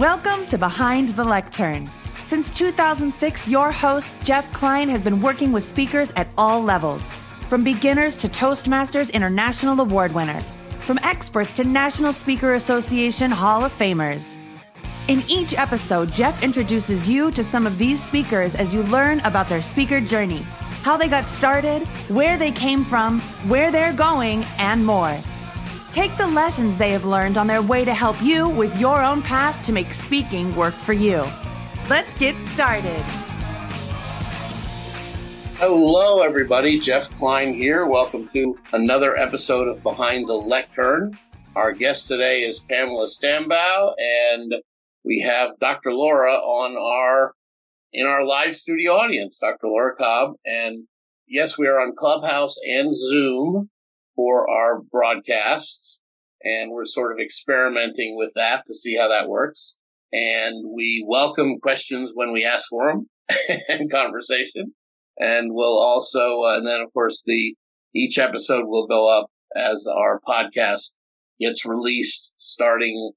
Welcome to Behind the Lectern. Since 2006, your host, Jeff Klein, has been working with speakers at all levels, from beginners to Toastmasters International Award winners, from experts to National Speaker Association Hall of Famers. In each episode, Jeff introduces you to some of these speakers as you learn about their speaker journey, how they got started, where they came from, where they're going, and more. Take the lessons they have learned on their way to help you with your own path to make speaking work for you. Let's get started. Hello, everybody. Jeff Klein here. Welcome to another episode of Behind the Lectern. Our guest today is Pamela Stambaugh, and we have Dr. Laura on our in our live studio audience, Dr. Laura Cobb. And yes, we are on Clubhouse and Zoom for our broadcasts, and we're sort of experimenting with that to see how that works. And we welcome questions when we ask for them and conversation. And we'll also, uh, and then of course the each episode will go up as our podcast gets released starting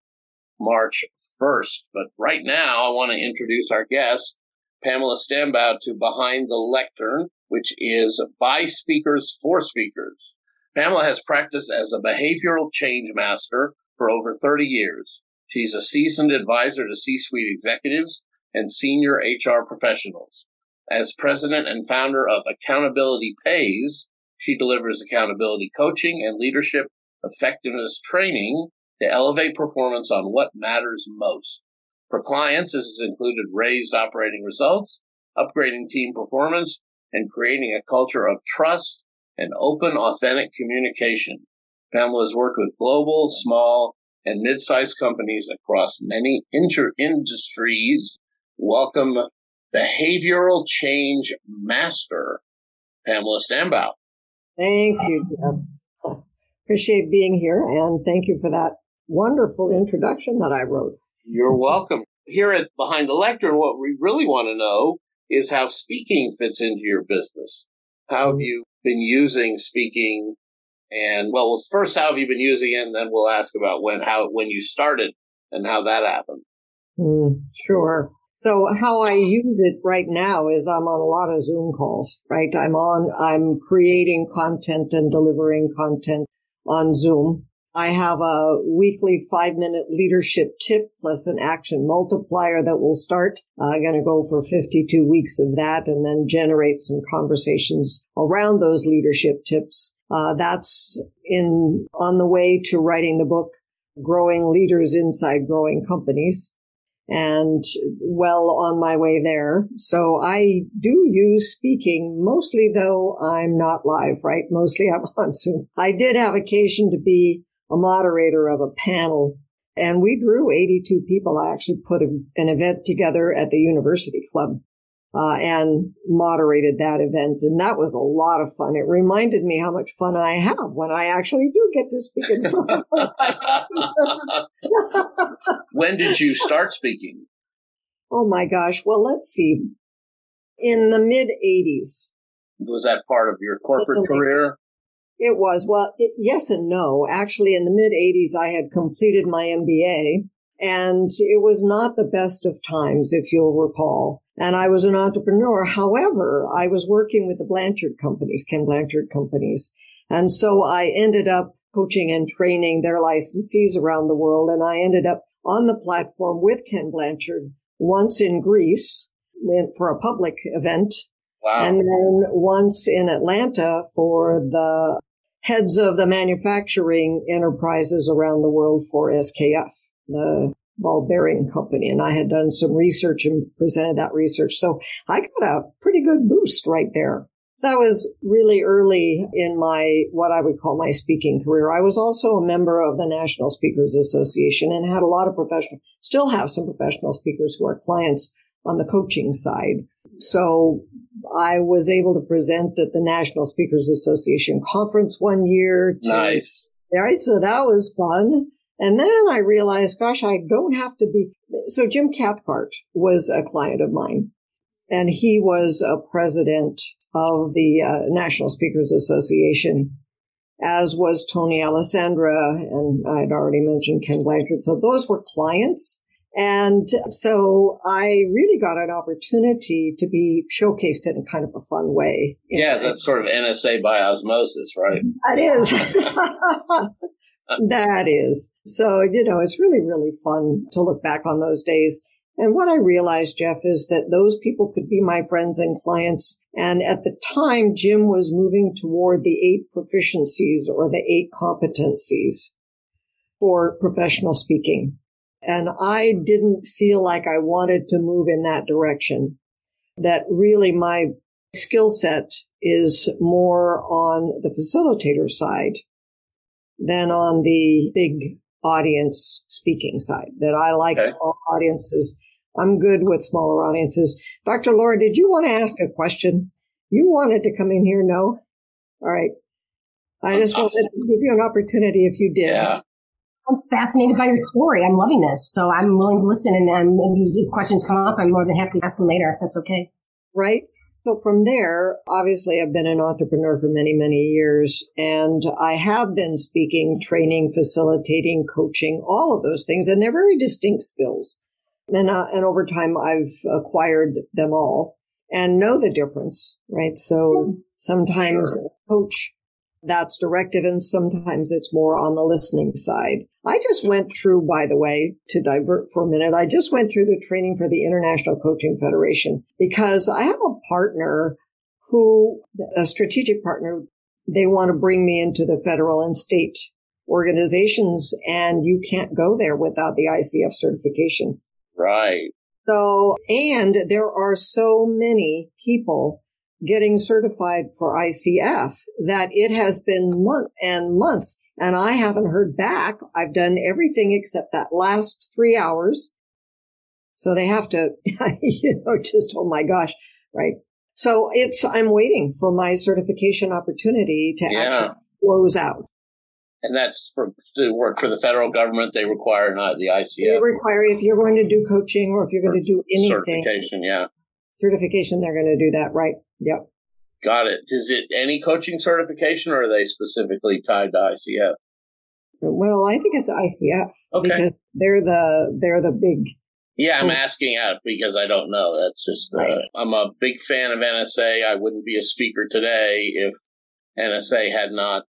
March 1st. But right now, I want to introduce our guest, Pamela Stambaugh, to Behind the Lectern, which is by speakers for speakers. Pamela has practiced as a behavioral change master for over 30 years. She's a seasoned advisor to C-suite executives and senior HR professionals. As president and founder of Accountability Pays, she delivers accountability coaching and leadership effectiveness training to elevate performance on what matters most. For clients, this has included raised operating results, upgrading team performance, and creating a culture of trust and open, authentic communication. Pamela has worked with global, small, and mid-sized companies across many inter- industries. Welcome behavioral change master, Pamela Stambaugh. Thank you, Jeff. Appreciate being here and thank you for that wonderful introduction that I wrote. You're welcome. Here at Behind the Lectern, what we really want to know is how speaking fits into your business. How mm-hmm. have you been using speaking? And well, first, how have you been using it? And then we'll ask about when, how, when you started and how that happened. Mm, sure. So how I use it right now is I'm on a lot of Zoom calls, right? I'm on, I'm creating content and delivering content on Zoom. I have a weekly five minute leadership tip plus an action multiplier that will start. I'm going to go for 52 weeks of that and then generate some conversations around those leadership tips. Uh, that's in on the way to writing the book, growing leaders inside growing companies and well on my way there. So I do use speaking mostly though I'm not live, right? Mostly I'm on Zoom. I did have occasion to be a moderator of a panel and we drew 82 people. I actually put a, an event together at the university club. Uh, and moderated that event. And that was a lot of fun. It reminded me how much fun I have when I actually do get to speak in front of When did you start speaking? Oh my gosh. Well, let's see. In the mid 80s. Was that part of your corporate career? It was. Well, it, yes and no. Actually, in the mid 80s, I had completed my MBA and it was not the best of times, if you'll recall. And I was an entrepreneur. However, I was working with the Blanchard companies, Ken Blanchard companies. And so I ended up coaching and training their licensees around the world. And I ended up on the platform with Ken Blanchard once in Greece went for a public event. Wow. And then once in Atlanta for the heads of the manufacturing enterprises around the world for SKF, the ball bearing company. And I had done some research and presented that research. So I got a pretty good boost right there. That was really early in my, what I would call my speaking career. I was also a member of the National Speakers Association and had a lot of professional, still have some professional speakers who are clients on the coaching side. So I was able to present at the National Speakers Association conference one year. To, nice. Right. So that was fun. And then I realized, gosh, I don't have to be. So Jim Cathcart was a client of mine and he was a president of the uh, National Speakers Association, as was Tony Alessandra. And I'd already mentioned Ken Blanchard. So those were clients. And so I really got an opportunity to be showcased in kind of a fun way. Yeah, that's sort of NSA by osmosis, right? That is. that is. So, you know, it's really, really fun to look back on those days. And what I realized, Jeff, is that those people could be my friends and clients. And at the time, Jim was moving toward the eight proficiencies or the eight competencies for professional speaking. And I didn't feel like I wanted to move in that direction. That really my skill set is more on the facilitator side than on the big audience speaking side. That I like okay. small audiences. I'm good with smaller audiences. Dr. Laura, did you want to ask a question? You wanted to come in here? No? All right. I just wanted to give you an opportunity if you did. Yeah. I'm fascinated by your story. I'm loving this. So I'm willing to listen. And, and if questions come up, I'm more than happy to ask them later if that's okay. Right. So from there, obviously I've been an entrepreneur for many, many years and I have been speaking, training, facilitating, coaching, all of those things. And they're very distinct skills. And, uh, and over time I've acquired them all and know the difference, right? So sometimes sure. coach that's directive and sometimes it's more on the listening side. I just went through, by the way, to divert for a minute, I just went through the training for the International Coaching Federation because I have a partner who, a strategic partner, they want to bring me into the federal and state organizations and you can't go there without the ICF certification. Right. So, and there are so many people getting certified for ICF that it has been months and months and I haven't heard back. I've done everything except that last three hours. So they have to, you know, just, oh my gosh, right? So it's, I'm waiting for my certification opportunity to yeah. actually close out. And that's for to work for the federal government. They require not the ICF. They require if you're going to do coaching or if you're going to do anything. Certification, yeah. Certification, they're going to do that, right? Yep. Got it. Is it any coaching certification or are they specifically tied to ICF? Well, I think it's ICF. Okay. Because they're the they're the big yeah, I'm asking out because I don't know. That's just, uh, I'm a big fan of NSA. I wouldn't be a speaker today if NSA had not,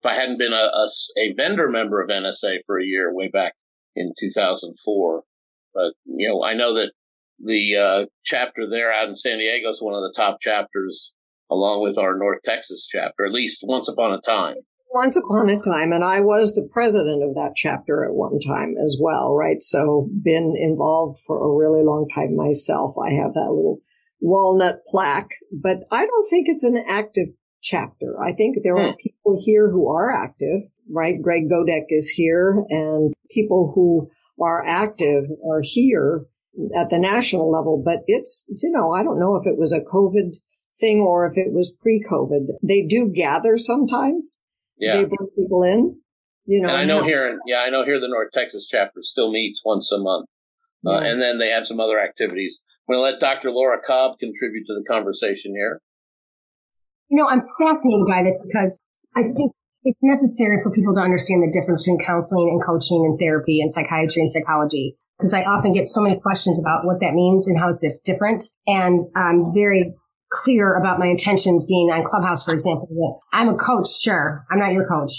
if I hadn't been a, a, a vendor member of NSA for a year way back in 2004. But, you know, I know that the uh, chapter there out in San Diego is one of the top chapters along with our North Texas chapter, at least once upon a time. Once upon a time, and I was the president of that chapter at one time as well, right? So been involved for a really long time myself. I have that little walnut plaque, but I don't think it's an active chapter. I think there are hmm. people here who are active, right? Greg Godek is here and people who are active are here at the national level, but it's, you know, I don't know if it was a COVID thing or if it was pre-COVID. They do gather sometimes. Yeah. They bring people in. You know, and I know here, in, yeah, I know here the North Texas chapter still meets once a month. Uh, and then they have some other activities. I'm going to let Dr. Laura Cobb contribute to the conversation here. You know, I'm fascinated by this because I think it's necessary for people to understand the difference between counseling and coaching and therapy and psychiatry and psychology. Because I often get so many questions about what that means and how it's different. And I'm very clear about my intentions being on Clubhouse, for example, that I'm a coach, sure. I'm not your coach.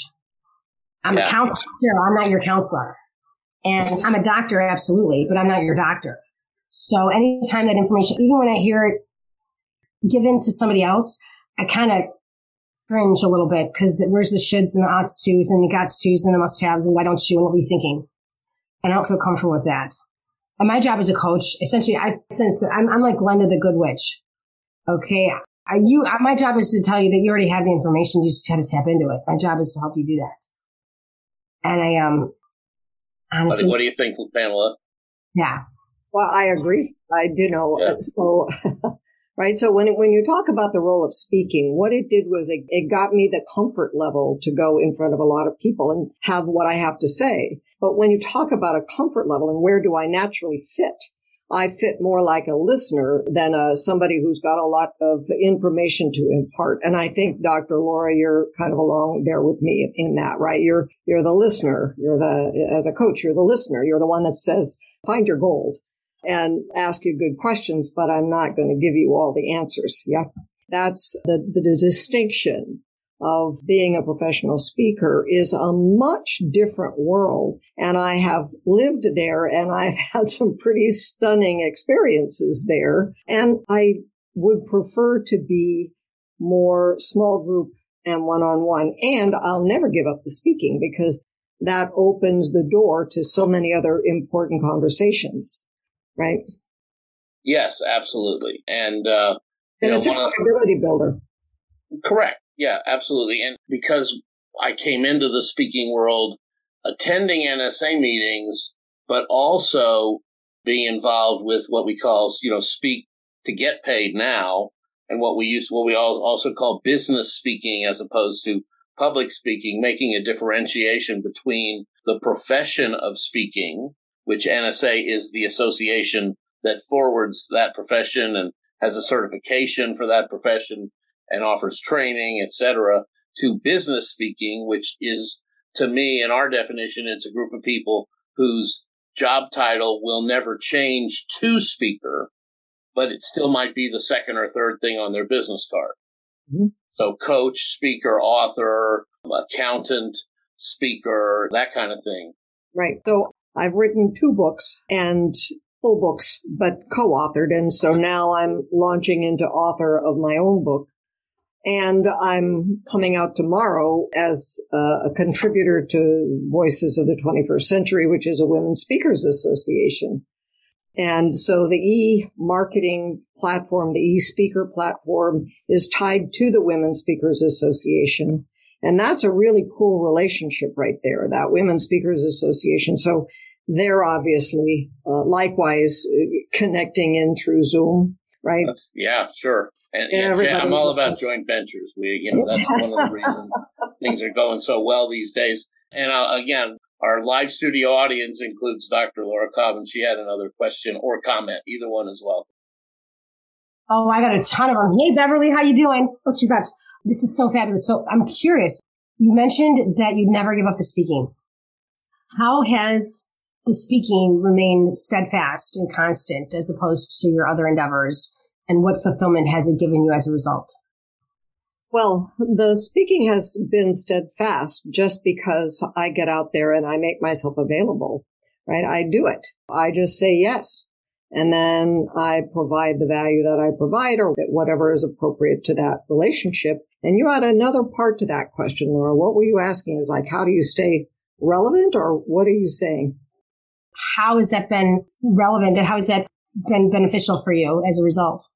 I'm yeah. a counselor, sure. I'm not your counselor. And I'm a doctor, absolutely, but I'm not your doctor. So anytime that information, even when I hear it given to somebody else, I kind of cringe a little bit because where's the shoulds and the oughts tos and the gots tos and the must haves and why don't you and what are you thinking? And I don't feel comfortable with that. And my job as a coach, essentially, I sense that I'm, I'm like Glenda the Good Witch. Okay. I, you, my job is to tell you that you already have the information. You just had to tap into it. My job is to help you do that. And I, um, honestly. What do you think, Pamela? Yeah. Well, I agree. I do know. Yeah. So, right. So when, when you talk about the role of speaking, what it did was it, it got me the comfort level to go in front of a lot of people and have what I have to say. But when you talk about a comfort level and where do I naturally fit? I fit more like a listener than a, somebody who's got a lot of information to impart. And I think Dr. Laura, you're kind of along there with me in that, right? You're, you're the listener. You're the, as a coach, you're the listener. You're the one that says, find your gold and ask you good questions, but I'm not going to give you all the answers. Yeah. That's the, the, distinction of being a professional speaker is a much different world. And I have lived there and I've had some pretty stunning experiences there. And I would prefer to be more small group and one on one. And I'll never give up the speaking because that opens the door to so many other important conversations. Right. Yes, absolutely. And, uh, and it's know, a credibility builder. Correct. Yeah, absolutely. And because I came into the speaking world attending NSA meetings, but also being involved with what we call, you know, speak to get paid now and what we use, what we also call business speaking as opposed to public speaking, making a differentiation between the profession of speaking, which NSA is the association that forwards that profession and has a certification for that profession and offers training, etc., to business speaking, which is to me, in our definition, it's a group of people whose job title will never change to speaker, but it still might be the second or third thing on their business card. Mm-hmm. So coach, speaker, author, accountant, speaker, that kind of thing. Right. So I've written two books and full books, but co-authored. And so now I'm launching into author of my own book. And I'm coming out tomorrow as a contributor to Voices of the 21st Century, which is a Women's Speakers Association. And so the e-marketing platform, the e-speaker platform is tied to the Women's Speakers Association. And that's a really cool relationship right there, that Women's Speakers Association. So they're obviously uh, likewise uh, connecting in through Zoom, right? That's, yeah, sure. And, yeah, I'm all about joint ventures. We, you know, that's one of the reasons things are going so well these days. And uh, again, our live studio audience includes Dr. Laura Cobb, and she had another question or comment. Either one as well. Oh, I got a ton of them. Hey, Beverly, how you doing? Oh, she got. This is so fabulous. So I'm curious. You mentioned that you'd never give up the speaking. How has the speaking remained steadfast and constant as opposed to your other endeavors? And what fulfillment has it given you as a result? Well, the speaking has been steadfast just because I get out there and I make myself available, right? I do it. I just say yes. And then I provide the value that I provide or whatever is appropriate to that relationship. And you had another part to that question, Laura. What were you asking is like, how do you stay relevant or what are you saying? how has that been relevant and how has that been beneficial for you as a result?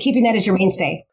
Keeping that as your mainstay.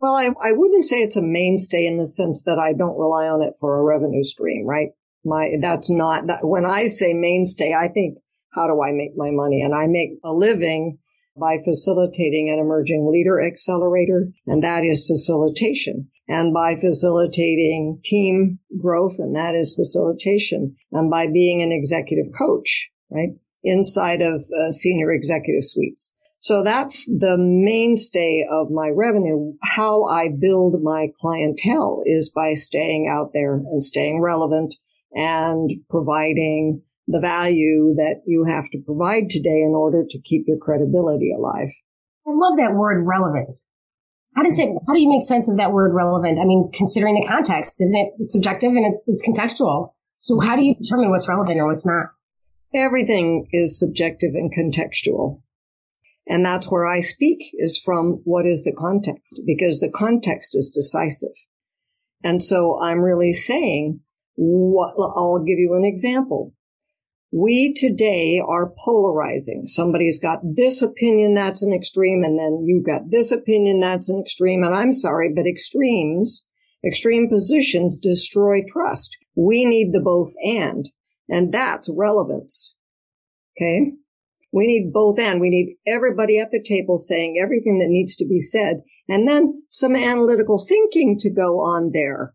Well, I, I wouldn't say it's a mainstay in the sense that I don't rely on it for a revenue stream, right? My, that's not, that, when I say mainstay, I think, how do I make my money? And I make a living by facilitating an emerging leader accelerator, and that is facilitation and by facilitating team growth, and that is facilitation, and by being an executive coach, right, inside of uh, senior executive suites. So that's the mainstay of my revenue. How I build my clientele is by staying out there and staying relevant and providing the value that you have to provide today in order to keep your credibility alive. I love that word relevant. How does it, how do you make sense of that word relevant? I mean, considering the context, isn't it subjective and it's, it's contextual? So how do you determine what's relevant or what's not? Everything is subjective and contextual. And that's where I speak is from what is the context because the context is decisive. And so I'm really saying what, I'll give you an example. We today are polarizing. Somebody's got this opinion that's an extreme, and then you've got this opinion that's an extreme. And I'm sorry, but extremes, extreme positions destroy trust. We need the both and, and that's relevance. Okay. We need both and. We need everybody at the table saying everything that needs to be said and then some analytical thinking to go on there.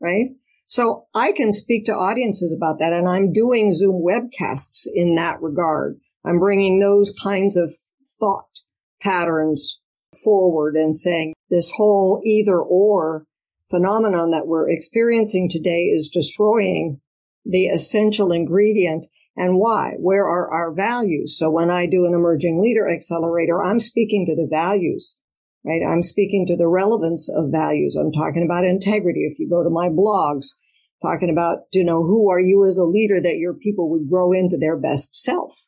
Right. So I can speak to audiences about that and I'm doing Zoom webcasts in that regard. I'm bringing those kinds of thought patterns forward and saying this whole either or phenomenon that we're experiencing today is destroying the essential ingredient And why? Where are our values? So when I do an emerging leader accelerator, I'm speaking to the values, right? I'm speaking to the relevance of values. I'm talking about integrity. If you go to my blogs, talking about, you know, who are you as a leader that your people would grow into their best self?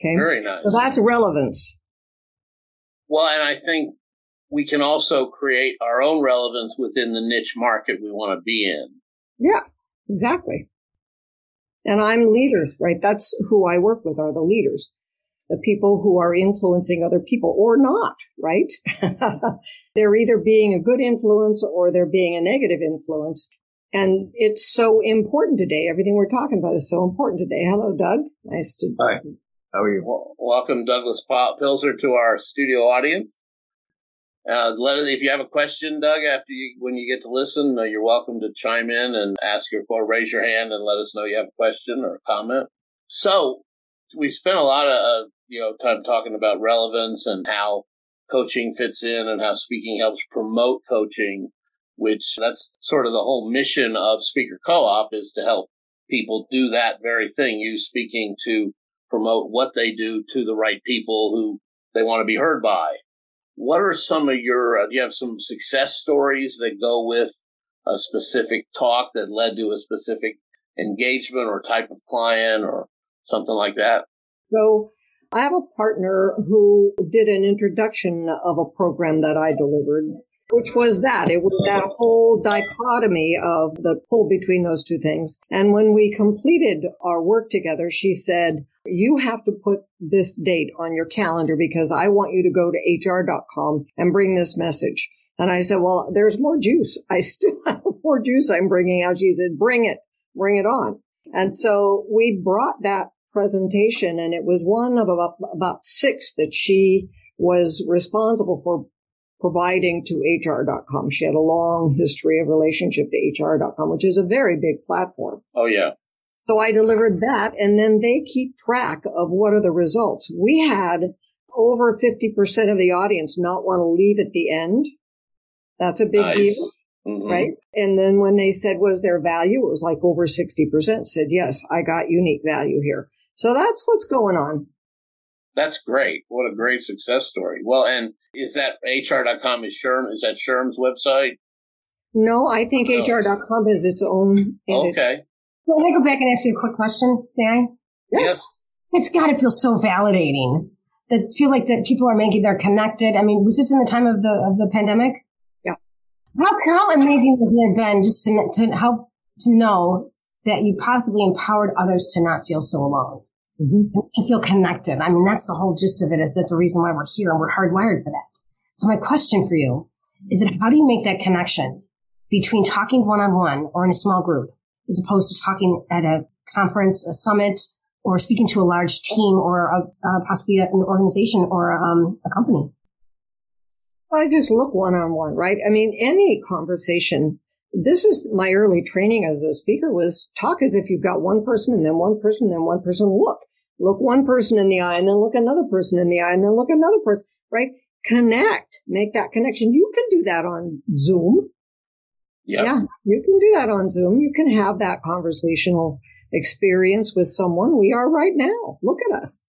Okay. Very nice. So that's relevance. Well, and I think we can also create our own relevance within the niche market we want to be in. Yeah, exactly. And I'm leaders, right? That's who I work with are the leaders, the people who are influencing other people or not, right? they're either being a good influence or they're being a negative influence. And it's so important today. Everything we're talking about is so important today. Hello, Doug. Nice to. Hi. How are you? Well, welcome, Douglas Pilzer, to our studio audience. Uh, let us, if you have a question, Doug, after you, when you get to listen, uh, you're welcome to chime in and ask your, or raise your hand and let us know you have a question or a comment. So we spent a lot of, uh, you know, time talking about relevance and how coaching fits in and how speaking helps promote coaching, which that's sort of the whole mission of Speaker Co-op is to help people do that very thing. You speaking to promote what they do to the right people who they want to be heard by. What are some of your, uh, do you have some success stories that go with a specific talk that led to a specific engagement or type of client or something like that? So I have a partner who did an introduction of a program that I delivered which was that. It was that whole dichotomy of the pull between those two things. And when we completed our work together, she said, you have to put this date on your calendar because I want you to go to hr.com and bring this message. And I said, well, there's more juice. I still have more juice I'm bringing out. She said, bring it, bring it on. And so we brought that presentation and it was one of about, about six that she was responsible for providing to HR.com. She had a long history of relationship to HR.com, which is a very big platform. Oh, yeah. So I delivered that and then they keep track of what are the results. We had over 50% of the audience not want to leave at the end. That's a big nice. deal. Mm-hmm. Right. And then when they said was there value, it was like over 60% said, yes, I got unique value here. So that's what's going on. That's great. What a great success story. Well, and is that HR.com is SHRM, is that SHRM's website? No, I think oh. HR.com is its own entity. Okay. Well, can I go back and ask you a quick question, may I? Yes. yes. It's got to feel so validating that feel like that people are making, they're connected. I mean, was this in the time of the, of the pandemic? Yeah. How, how amazing has it been just to, to help to know that you possibly empowered others to not feel so alone? mm-hmm. to feel connected. I mean, that's the whole gist of it is that the reason why we're here and we're hardwired for that. So my question for you is that how do you make that connection between talking one on one or in a small group as opposed to talking at a conference, a summit, or speaking to a large team or a, uh, possibly an organization or um, a company? I just look one on one, right? I mean, any conversation. This is my early training as a speaker was talk as if you've got one person and then one person and then one person. Look, Look one person in the eye and then look another person in the eye and then look another person, right? Connect, make that connection. You can do that on Zoom. Yep. Yeah, you can do that on Zoom. You can have that conversational experience with someone. We are right now. Look at us.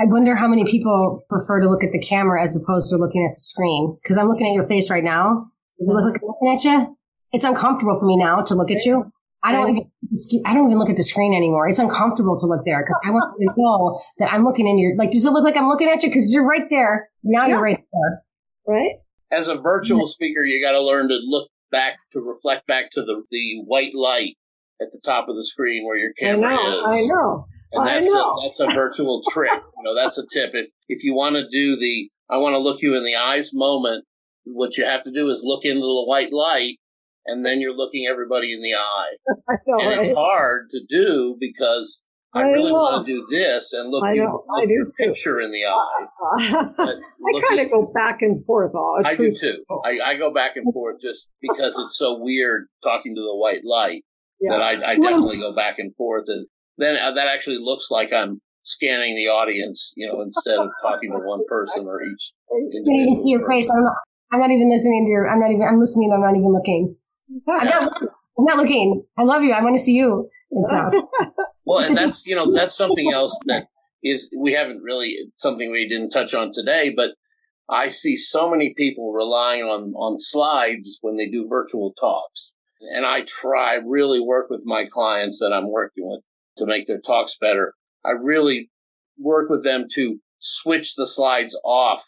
I wonder how many people prefer to look at the camera as opposed to looking at the screen. Cause I'm looking at your face right now. Does it look like I'm looking at you? It's uncomfortable for me now to look at you. I don't even, I don't even look at the screen anymore. It's uncomfortable to look there because I want to know that I'm looking in your, like, does it look like I'm looking at you? Cause you're right there. Now yeah. you're right there. Right. As a virtual speaker, you got to learn to look back, to reflect back to the, the white light at the top of the screen where your camera I know, is. I know. And that's I know. a, that's a virtual trick. You know, that's a tip. If, if you want to do the, I want to look you in the eyes moment, what you have to do is look into the white light and then you're looking everybody in the eye. know, and right? it's hard to do because I, I really know. want to do this and look, you, look picture in the eye. I kind of go back and forth all I do too. I, I, go back and forth just because it's so weird talking to the white light yeah. that I, I definitely go back and forth. And then uh, that actually looks like I'm scanning the audience, you know, instead of talking to one person or each. Individual your face. I'm not, I'm not even listening to your. I'm not even. I'm listening. I'm not even looking. I'm not, I'm not looking. I love you. I want to see you. Uh, well, and that's, you know, that's something else that is, we haven't really, something we didn't touch on today, but I see so many people relying on, on slides when they do virtual talks. And I try really work with my clients that I'm working with to make their talks better. I really work with them to switch the slides off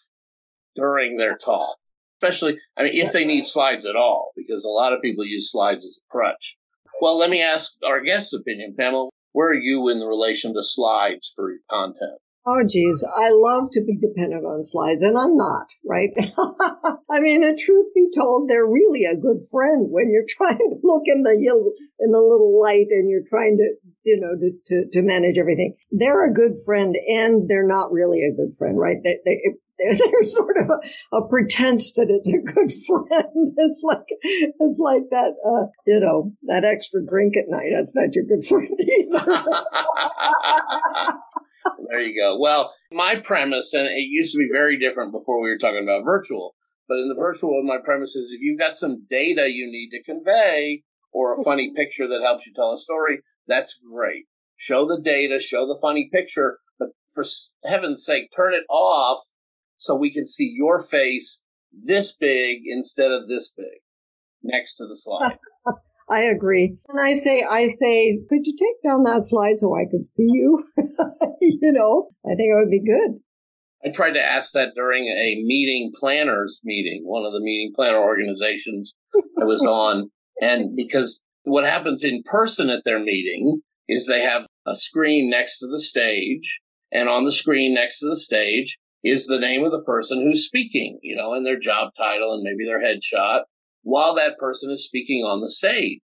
during their talk, especially, I mean, if they need slides at all, because a lot of people use slides as a crutch. Well, let me ask our guest's opinion, Pamela. Where are you in relation to slides for your content? Oh, geez. I love to be dependent on slides, and I'm not, right? I mean, the truth be told, they're really a good friend when you're trying to look in the in the little light and you're trying to, you know, to, to, to manage everything. They're a good friend, and they're not really a good friend, right? They, they, they're sort of a, a, pretense that it's a good friend. It's like it's like that, uh, you know, that extra drink at night. That's not your good friend either. there you go. Well, my premise, and it used to be very different before we were talking about virtual, but in the virtual, world, my premise is if you've got some data you need to convey or a funny picture that helps you tell a story, that's great. Show the data, show the funny picture, but for heaven's sake, turn it off so we can see your face this big instead of this big next to the slide. I agree. And I say, I say, could you take down that slide so I could see you? you know, I think it would be good. I tried to ask that during a meeting planners meeting, one of the meeting planner organizations I was on. And because what happens in person at their meeting is they have a screen next to the stage and on the screen next to the stage is the name of the person who's speaking, you know, and their job title and maybe their headshot while that person is speaking on the stage.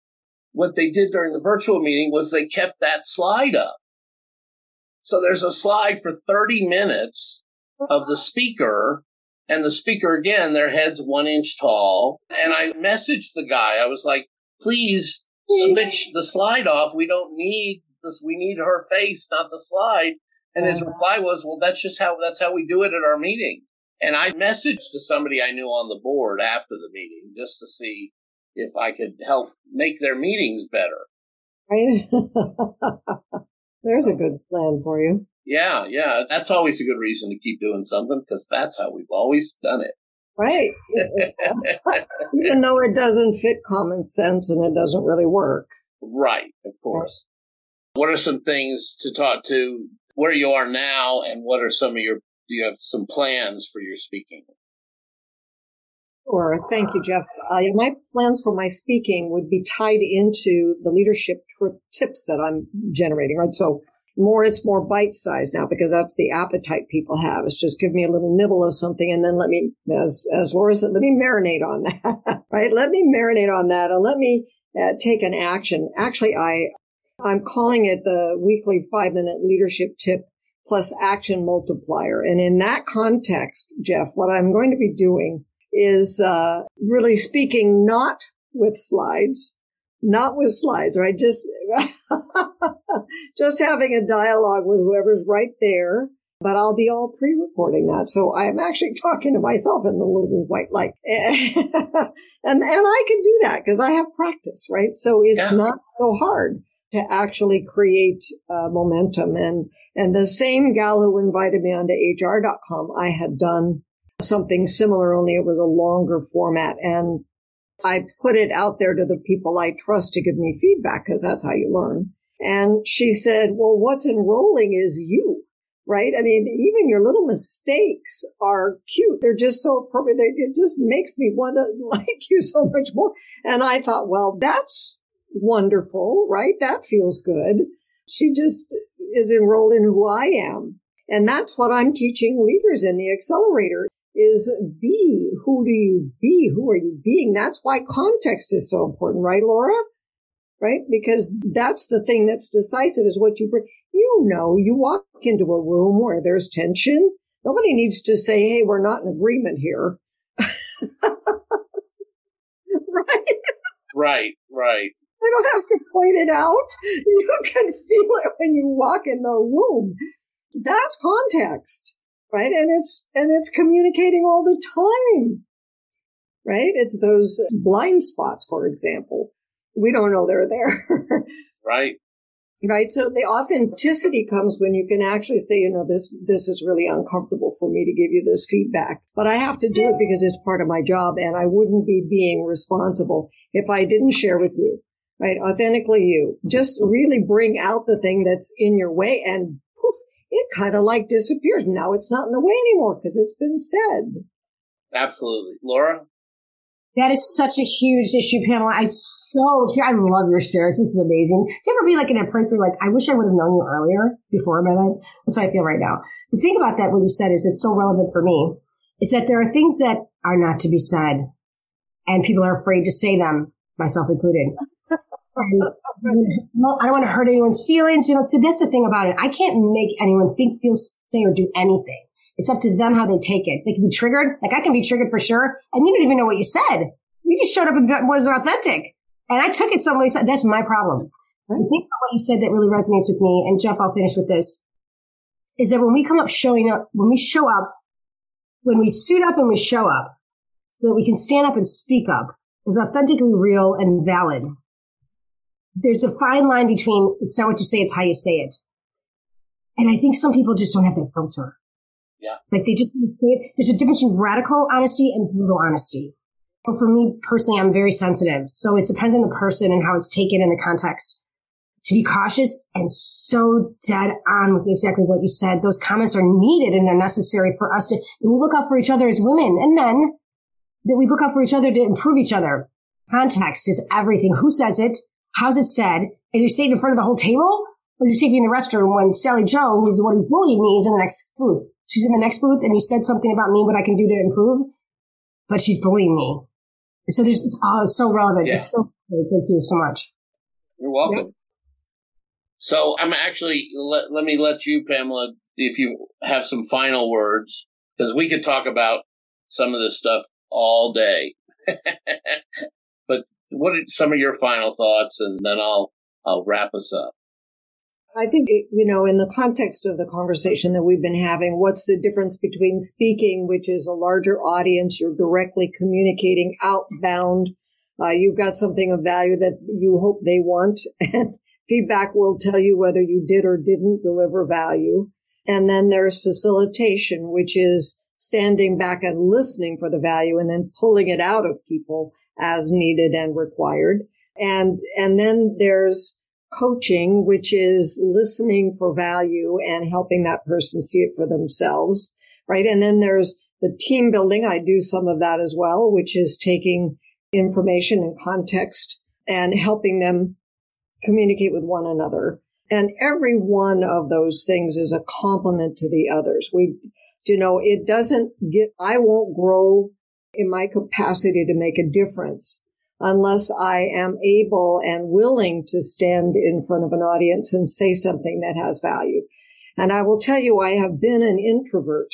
What they did during the virtual meeting was they kept that slide up. So there's a slide for 30 minutes of the speaker and the speaker again, their head's one inch tall. And I messaged the guy. I was like, please switch the slide off. We don't need this. We need her face, not the slide. And his reply was, well, that's just how, that's how we do it at our meeting. And I messaged to somebody I knew on the board after the meeting just to see if I could help make their meetings better. Right. There's a good plan for you. Yeah, yeah. That's always a good reason to keep doing something because that's how we've always done it. Right. Even though it doesn't fit common sense and it doesn't really work. Right, of course. What are some things to talk to where you are now and what are some of your do you have some plans for your speaking? Sure. Thank you, Jeff. Uh, my plans for my speaking would be tied into the leadership tips that I'm generating, right? So more, it's more bite sized now because that's the appetite people have. It's just give me a little nibble of something and then let me, as, as Laura said, let me marinate on that, right? Let me marinate on that and let me uh, take an action. Actually, I, I'm calling it the weekly five minute leadership tip plus action multiplier. And in that context, Jeff, what I'm going to be doing is uh, really speaking not with slides, not with slides, right? Just just having a dialogue with whoever's right there. But I'll be all pre-recording that, so I'm actually talking to myself in the little white light, and and I can do that because I have practice, right? So it's yeah. not so hard to actually create uh, momentum. And, and the same gal who invited me onto HR.com, I had done something similar, only it was a longer format. And I put it out there to the people I trust to give me feedback because that's how you learn. And she said, well, what's enrolling is you, right? I mean, even your little mistakes are cute. They're just so appropriate. It just makes me want to like you so much more. And I thought, well, that's wonderful, right? That feels good. She just is enrolled in who I am. And that's what I'm teaching leaders in the accelerator is be. Who do you be? Who are you being? That's why context is so important, right, Laura? Right? Because that's the thing that's decisive is what you bring. You know, you walk into a room where there's tension. Nobody needs to say, Hey, we're not in agreement here. right? Right, right. I don't have to point it out. You can feel it when you walk in the room. That's context, right? And it's, and it's communicating all the time, right? It's those blind spots, for example. We don't know they're there. right. Right. So the authenticity comes when you can actually say, you know, this, this is really uncomfortable for me to give you this feedback, but I have to do it because it's part of my job and I wouldn't be being responsible if I didn't share with you. Right. Authentically you just really bring out the thing that's in your way and poof, it kind of like disappears. Now it's not in the way anymore because it's been said. Absolutely. Laura? That is such a huge issue, Pamela. I so, I love your shares. This is amazing. Do you ever be like in a place where like, I wish I would have known you earlier before my life? That's how I feel right now. The thing about that, what you said is it's so relevant for me is that there are things that are not to be said and people are afraid to say them, myself included. I don't want to hurt anyone's feelings. You know, so that's the thing about it. I can't make anyone think, feel, say, or do anything. It's up to them how they take it. They can be triggered. Like I can be triggered for sure. And you didn't even know what you said. You just showed up and was authentic. And I took it someplace. That's my problem. Right. The about what you said that really resonates with me, and Jeff, I'll finish with this, is that when we come up showing up, when we show up, when we suit up and we show up so that we can stand up and speak up is authentically real and valid. There's a fine line between it's not what you say, it's how you say it. And I think some people just don't have that filter. Yeah. Like they just say it. There's a difference between radical honesty and brutal honesty. Well, for me personally, I'm very sensitive. So it depends on the person and how it's taken in the context. To be cautious and so dead on with exactly what you said. Those comments are needed and they're necessary for us to, we look out for each other as women and men, that we look out for each other to improve each other. Context is everything. Who says it? How's it said? Is it said in front of the whole table? Or you take me in the restroom when Sally Joe, who's the one who bullied me, is in the next booth? She's in the next booth and you said something about me, what I can do to improve, but she's bullying me. So there's, it's, oh, uh, it's so relevant. Yeah. It's so, thank you so much. You're welcome. Yep. So I'm actually, let, let me let you, Pamela, if you have some final words, because we could talk about some of this stuff all day. what are some of your final thoughts? And then I'll, I'll wrap us up. I think, you know, in the context of the conversation that we've been having, what's the difference between speaking, which is a larger audience, you're directly communicating outbound, uh, you've got something of value that you hope they want, and feedback will tell you whether you did or didn't deliver value. And then there's facilitation, which is standing back and listening for the value and then pulling it out of people as needed and required. And, and then there's coaching, which is listening for value and helping that person see it for themselves. Right. And then there's the team building. I do some of that as well, which is taking information and context and helping them communicate with one another. And every one of those things is a complement to the others. We, you know, it doesn't get, I won't grow in my capacity to make a difference unless I am able and willing to stand in front of an audience and say something that has value. And I will tell you, I have been an introvert,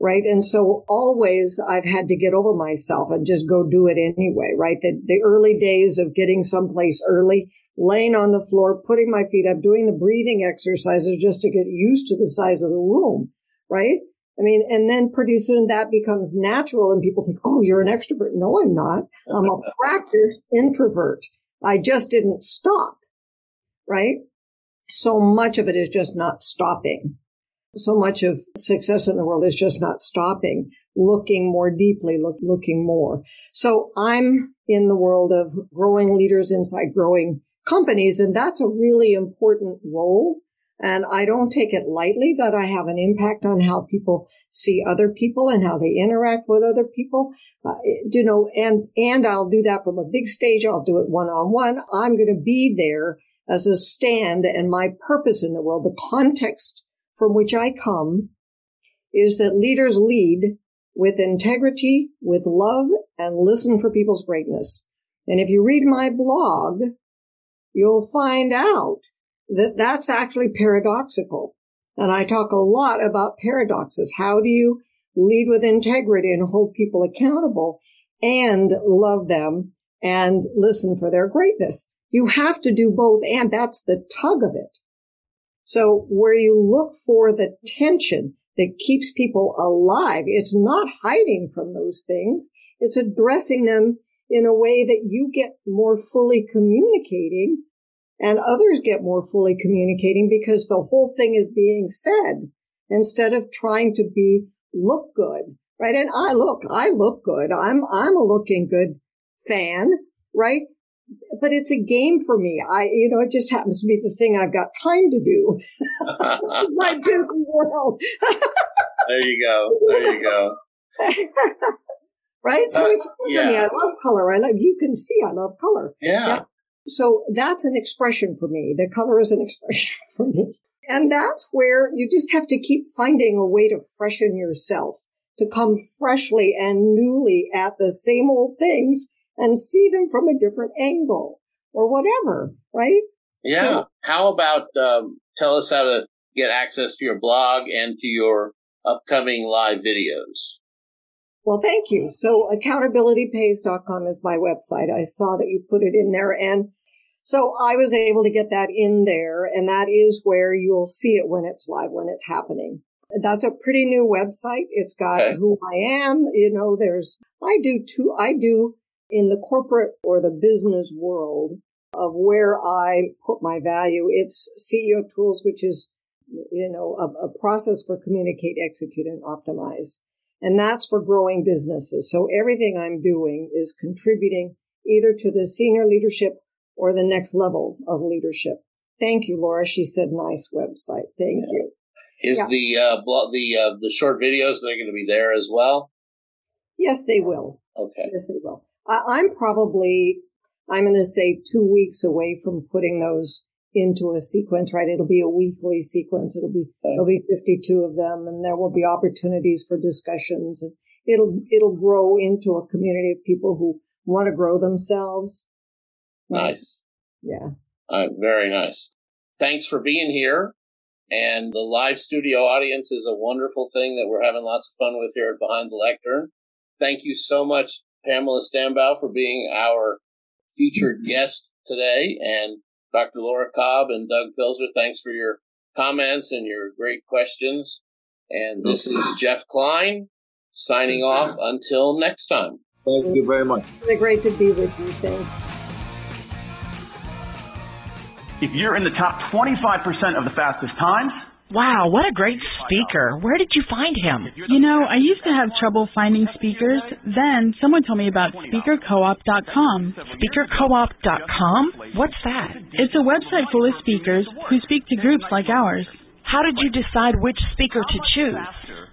right? And so always I've had to get over myself and just go do it anyway, right? The, the early days of getting someplace early, laying on the floor, putting my feet up, doing the breathing exercises just to get used to the size of the room, right? I mean, and then pretty soon that becomes natural and people think, oh, you're an extrovert. No, I'm not. I'm a practiced introvert. I just didn't stop, right? So much of it is just not stopping. So much of success in the world is just not stopping, looking more deeply, look, looking more. So I'm in the world of growing leaders inside growing companies, and that's a really important role and I don't take it lightly that I have an impact on how people see other people and how they interact with other people. Uh, you know, and, and I'll do that from a big stage. I'll do it one on one. I'm going to be there as a stand and my purpose in the world, the context from which I come is that leaders lead with integrity, with love and listen for people's greatness. And if you read my blog, you'll find out that that's actually paradoxical. And I talk a lot about paradoxes. How do you lead with integrity and hold people accountable and love them and listen for their greatness? You have to do both. And that's the tug of it. So where you look for the tension that keeps people alive, it's not hiding from those things. It's addressing them in a way that you get more fully communicating and others get more fully communicating because the whole thing is being said instead of trying to be look good, right? And I look, I look good. I'm, I'm a looking good fan, right? But it's a game for me. I, you know, it just happens to be the thing I've got time to do. My busy world. there you go. There you go. right? So uh, it's yeah. me. I love color. I love, you can see I love color. Yeah. yeah. So that's an expression for me. The color is an expression for me. And that's where you just have to keep finding a way to freshen yourself, to come freshly and newly at the same old things and see them from a different angle or whatever, right? Yeah. So, how about um, tell us how to get access to your blog and to your upcoming live videos? Well, thank you. So accountabilitypays.com is my website. I saw that you put it in there and so I was able to get that in there and that is where you'll see it when it's live, when it's happening. That's a pretty new website. It's got okay. who I am. You know, there's, I do two, I do in the corporate or the business world of where I put my value. It's CEO tools, which is, you know, a, a process for communicate, execute and optimize. And that's for growing businesses. So everything I'm doing is contributing either to the senior leadership or the next level of leadership. Thank you, Laura. She said, nice website. Thank yeah. you. Is yeah. the, uh, the, uh, the short videos, they're going to be there as well? Yes, they will. Okay. Yes, they will. I, I'm probably, I'm going to say two weeks away from putting those into a sequence, right? It'll be a weekly sequence. It'll be, okay. there'll be 52 of them and there will be opportunities for discussions and it'll, it'll grow into a community of people who want to grow themselves Nice. Yeah. Uh, very nice. Thanks for being here. And the live studio audience is a wonderful thing that we're having lots of fun with here at Behind the Lectern. Thank you so much, Pamela Stambaugh, for being our featured guest today. And Dr. Laura Cobb and Doug Pilzer, thanks for your comments and your great questions. And this is Jeff Klein signing off until next time. Thank you very much. It's great to be with you. Thanks. If you're in the top 25% of the fastest times, Wow, what a great speaker. Where did you find him? You know, I used to have trouble finding speakers. Then someone told me about speakercoop.com. Speakercoop.com? What's that? It's a website full of speakers who speak to groups like ours. How did you decide which speaker to choose?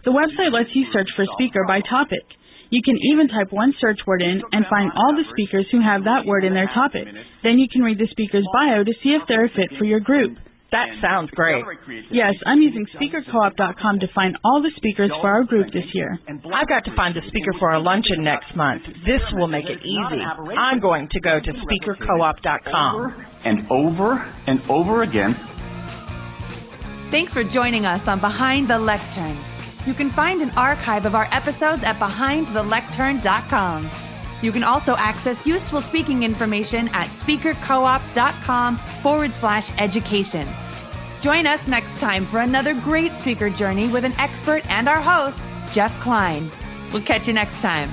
The website lets you search for speaker by topic. You can even type one search word in and find all the speakers who have that word in their topic. Then you can read the speaker's bio to see if they're a fit for your group. That sounds great. Yes, I'm using speakercoop.com to find all the speakers for our group this year. I've got to find a speaker for our luncheon next month. This will make it easy. I'm going to go to speakercoop.com. And over and over again. Thanks for joining us on Behind the Lectern. You can find an archive of our episodes at behindthelectern.com. You can also access useful speaking information at speakercoop.com forward slash education. Join us next time for another great speaker journey with an expert and our host, Jeff Klein. We'll catch you next time.